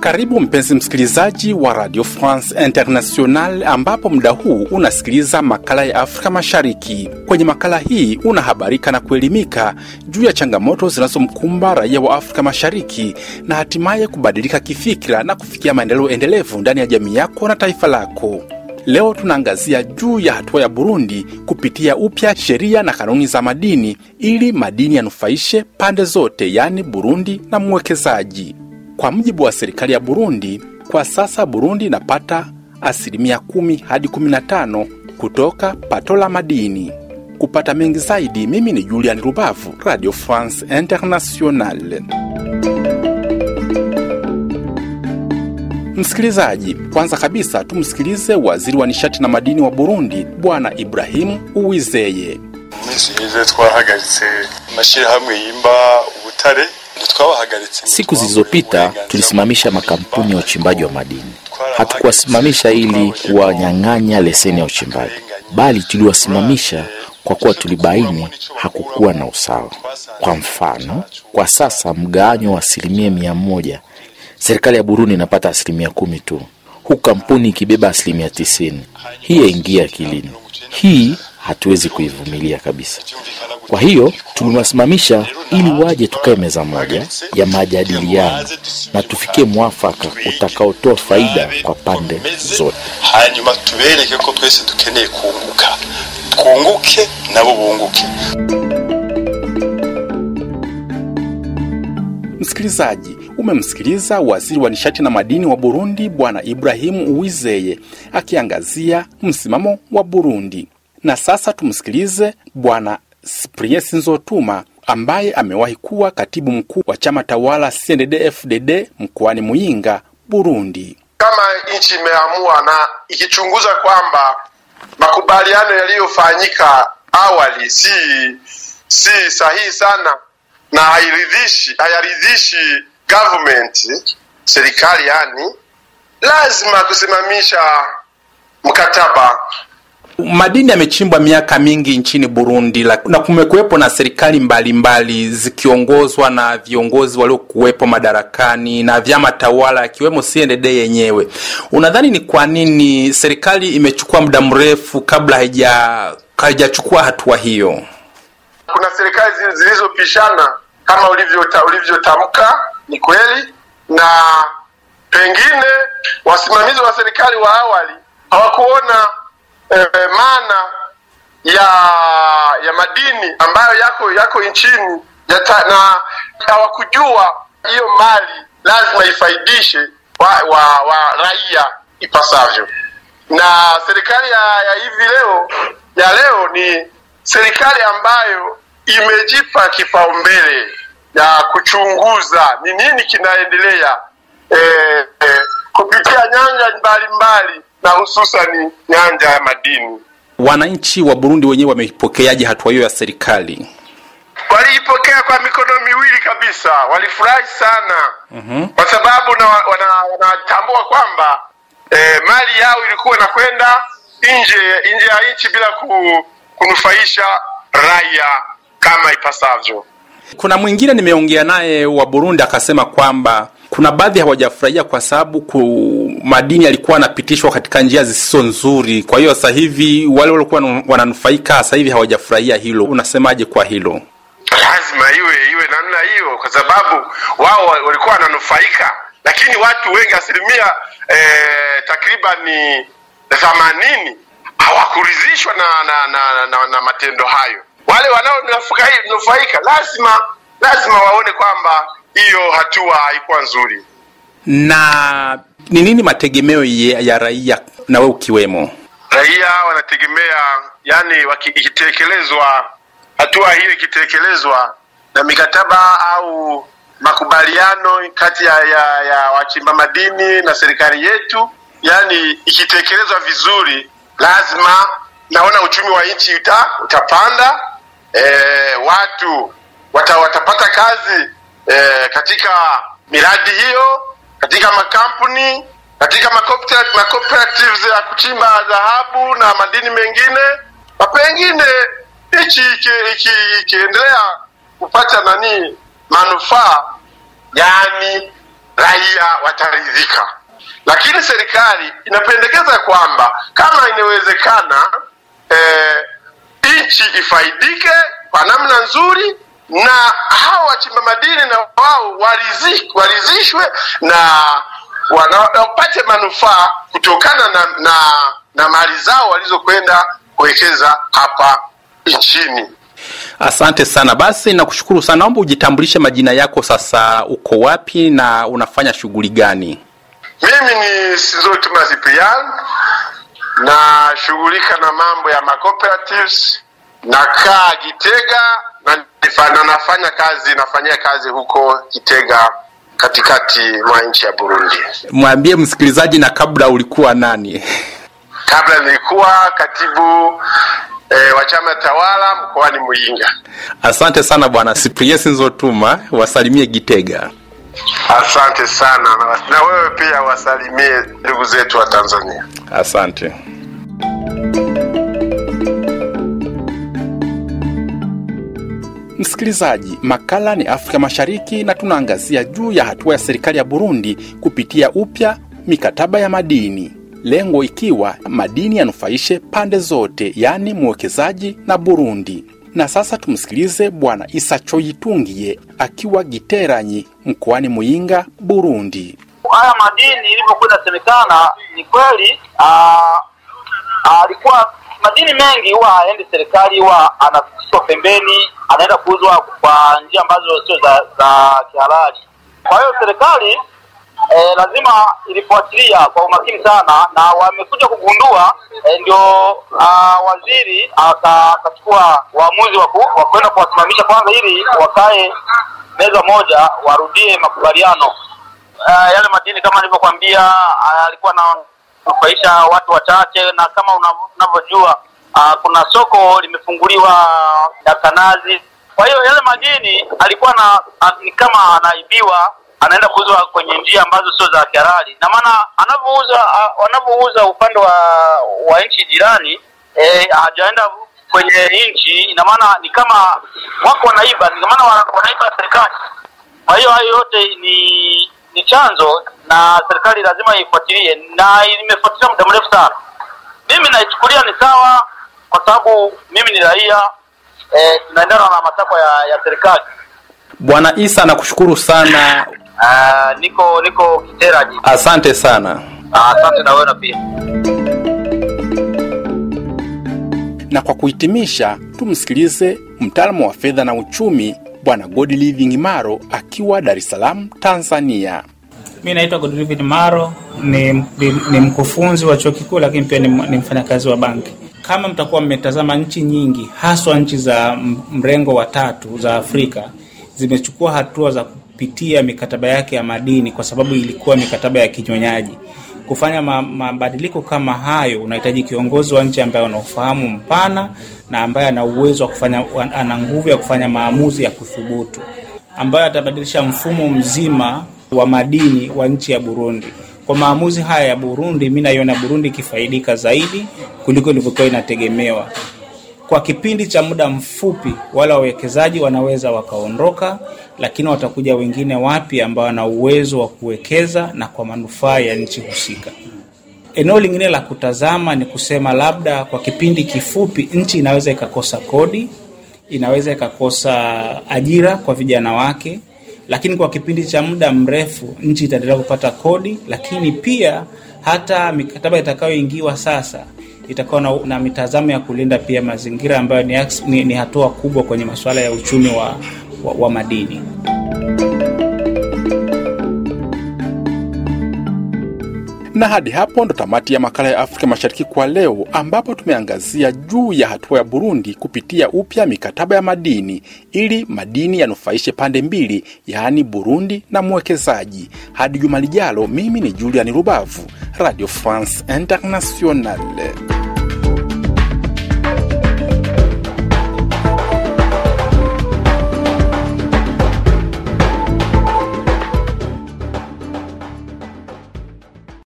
Karibu mpenzi msikilizaji wa Radio France International, ambapo muda huu unasikiliza makala ya Afrika Mashariki. Kwenye makala hii unahabarika na kuelimika juu ya changamoto zinazomkumba raia wa Afrika Mashariki na hatimaye kubadilika kifikira na kufikia maendeleo endelevu ndani ya jamii yako na taifa lako. Leo tunaangazia juu ya hatua ya Burundi kupitia upya sheria na kanuni za madini ili madini yanufaishe pande zote, yaani Burundi na mwekezaji. Kwa mujibu wa serikali ya Burundi, kwa sasa Burundi inapata asilimia kumi hadi 15 kutoka pato la madini. Kupata mengi zaidi, mimi ni Julian Rubavu, Radio France Internationale. Msikilizaji, kwanza kabisa tumsikilize waziri wa nishati na madini wa Burundi, Bwana Ibrahimu Uwizeye. Siku zilizopita tulisimamisha makampuni ya uchimbaji wa madini. Hatukuwasimamisha ili kuwanyang'anya leseni ya uchimbaji, bali tuliwasimamisha kwa kuwa tulibaini hakukuwa na usawa. Kwa mfano, kwa sasa mgawanyo wa asilimia mia moja, serikali ya Burundi inapata asilimia kumi tu, huku kampuni ikibeba asilimia tisini. Hii yaingia akilini. Hii hatuwezi kuivumilia kabisa. Kwa hiyo tuliwasimamisha ili waje tukae meza moja ya majadiliano na tufikie mwafaka utakaotoa faida kwa pande zote. hanyuma tubereke ko twese dukeneye kunguka twunguke nabo bunguke Msikilizaji, umemsikiliza waziri wa nishati na madini wa Burundi Bwana Ibrahimu Uwizeye akiangazia msimamo wa Burundi. Na sasa tumsikilize Bwana Cyprien Sinzotuma ambaye amewahi kuwa katibu mkuu wa chama tawala CNDD-FDD mkoani Muyinga, Burundi. kama nchi imeamua na ikichunguza kwamba makubaliano yaliyofanyika awali si si sahihi sana na hairidhishi hayaridhishi government serikali yani lazima kusimamisha mkataba Madini yamechimbwa miaka mingi nchini Burundi na kumekuwepo na serikali mbalimbali zikiongozwa na viongozi waliokuwepo madarakani na vyama tawala akiwemo CNDD yenyewe. Unadhani ni kwa nini serikali imechukua muda mrefu kabla haija haijachukua hatua hiyo? kuna serikali zilizopishana kama ulivyota- ulivyotamka ni kweli na pengine wasimamizi wa serikali wa awali hawakuona eh, maana ya ya madini ambayo yako yako nchini yata, na hawakujua hiyo mali lazima ifaidishe wa, wa, wa raia ipasavyo. Na serikali ya, ya hivi leo ya leo ni serikali ambayo imejipa kipaumbele ya kuchunguza ni nini kinaendelea eh, eh, kupitia nyanja mbalimbali na hususani nyanja ya madini. Wananchi wa Burundi wenyewe wameipokeaje hatua hiyo ya serikali? Waliipokea kwa mikono miwili kabisa, walifurahi sana mm-hmm. kwa sababu wanatambua wana, kwamba eh, mali yao ilikuwa inakwenda nje nje ya nchi bila ku, kunufaisha raia kama ipasavyo. Kuna mwingine nimeongea naye wa Burundi akasema kwamba kuna baadhi hawajafurahia kwa sababu madini yalikuwa yanapitishwa katika njia zisizo nzuri. Kwa hiyo sasa hivi wale waliokuwa wananufaika sasa hivi hawajafurahia hilo. Unasemaje kwa hilo? lazima iwe iwe namna hiyo, kwa sababu wao walikuwa wananufaika, lakini watu wengi asilimia eh, takribani themanini hawakuridhishwa na na, na, na na matendo hayo. Wale wanaonufaika lazima lazima waone kwamba hiyo hatua haikuwa nzuri. Na ni nini mategemeo ya, raia na wewe ukiwemo? raia wanategemea yani ikitekelezwa hatua hiyo ikitekelezwa na mikataba au makubaliano kati ya, ya, ya wachimba madini na serikali yetu yani ikitekelezwa vizuri lazima naona uchumi wa nchi uta, utapanda e, watu wata, watapata kazi e, katika miradi hiyo katika makampuni katika macooperatives ya kuchimba dhahabu na madini mengine, na pengine iki- ikiendelea kupata nani manufaa, yani raia wataridhika. Lakini serikali inapendekeza kwamba kama inawezekana eh, nchi ifaidike kwa namna nzuri na hawa wachimba madini na wao warizishwe na wapate manufaa kutokana na, na, na mali zao walizokwenda kuwekeza hapa nchini. Asante sana. Basi nakushukuru sana, naomba ujitambulishe majina yako sasa, uko wapi na unafanya shughuli gani? Mimi ni Sizotuma Cyprian, nashughulika na mambo ya macooperatives, nakaa Gitega na na nafanya kazi nafanyia kazi huko Gitega katikati mwa nchi ya Burundi. Mwambie msikilizaji, na kabla ulikuwa nani? Kabla nilikuwa katibu E, wa chama tawala mkoani Muyinga. Asante sana bwana Cyprien Nzotuma, wasalimie Gitega. Asante sana na, na wewe pia wasalimie ndugu zetu wa Tanzania. Asante. Msikilizaji, makala ni Afrika Mashariki na tunaangazia juu ya hatua ya serikali ya Burundi kupitia upya mikataba ya madini, lengo ikiwa madini yanufaishe pande zote, yaani mwekezaji na Burundi. Na sasa tumsikilize Bwana Isa Choyitungiye akiwa Giteranyi mkoani Muyinga, Burundi. haya madini ilivyokuwa inasemekana ni kweli ah, ah, alikuwa madini mengi huwa haendi serikali huwa anafikishwa pembeni anaenda kuuzwa kwa njia ambazo sio za za kihalali. Kwa hiyo serikali E, lazima ilifuatilia kwa umakini sana na wamekuja kugundua e, ndio ah, waziri aka- akachukua uamuzi wa kwenda kuwasimamisha kwanza ili wakae meza moja warudie makubaliano. Uh, yale madini kama nilivyokwambia uh, alikuwa ananufaisha watu wachache na kama unavyojua uh, kuna soko limefunguliwa la Kanazi. Kwa hiyo yale madini alikuwa na uh, ni kama anaibiwa anaenda kuuzwa kwenye njia ambazo sio za kihalali, na maana anavyouza uh, wanavyouza upande wa wa nchi jirani eh, kwenye nchi, ina maana ni kama wako wanaiba, ina maana wanaiba serikali. Kwa hiyo hayo yote ni ni chanzo na serikali lazima ifuatilie, na imefuatilia muda mrefu sana. Mimi naichukulia ni sawa, kwa sababu mimi ni raia eh, tunaendana na matakwa ya, ya serikali. Bwana Isa, nakushukuru sana, Uh, niko niko Kiteraji. asante sana. Ah, Asante na wewe pia. Na kwa kuhitimisha, tumsikilize mtaalamu wa fedha na uchumi Bwana Godliving Maro akiwa Dar es Salaam, Tanzania. Mi naitwa Godliving Maro, ni, ni, ni mkufunzi wa chuo kikuu lakini pia ni, ni mfanyakazi wa banki. Kama mtakuwa mmetazama nchi nyingi, haswa nchi za mrengo wa tatu za Afrika zimechukua hatua za kupitia mikataba yake ya madini, kwa sababu ilikuwa mikataba ya kinyonyaji. Kufanya mabadiliko kama hayo, unahitaji kiongozi wa nchi ambaye ana ufahamu mpana na ambaye ana uwezo wa kufanya, ana nguvu ya kufanya maamuzi ya kuthubutu ambayo atabadilisha mfumo mzima wa madini wa nchi ya Burundi. Kwa maamuzi haya ya Burundi, mi naiona Burundi ikifaidika zaidi kuliko ilivyokuwa inategemewa. Kwa kipindi cha muda mfupi, wale wawekezaji wanaweza wakaondoka, lakini watakuja wengine wapya ambao wana uwezo wa kuwekeza na kwa manufaa ya nchi husika. Eneo lingine la kutazama ni kusema labda kwa kipindi kifupi nchi inaweza ikakosa kodi, inaweza ikakosa ajira kwa vijana wake, lakini kwa kipindi cha muda mrefu nchi itaendelea kupata kodi, lakini pia hata mikataba itakayoingiwa sasa itakuwa na, na mitazamo ya kulinda pia mazingira ambayo ni, ni, ni hatua kubwa kwenye masuala ya uchumi wa, wa, wa madini. Na hadi hapo ndo tamati ya makala ya Afrika Mashariki kwa leo, ambapo tumeangazia juu ya hatua ya Burundi kupitia upya mikataba ya madini ili madini yanufaishe pande mbili, yaani Burundi na mwekezaji. Hadi juma lijalo, mimi ni Julian Rubavu, Radio France Internationale.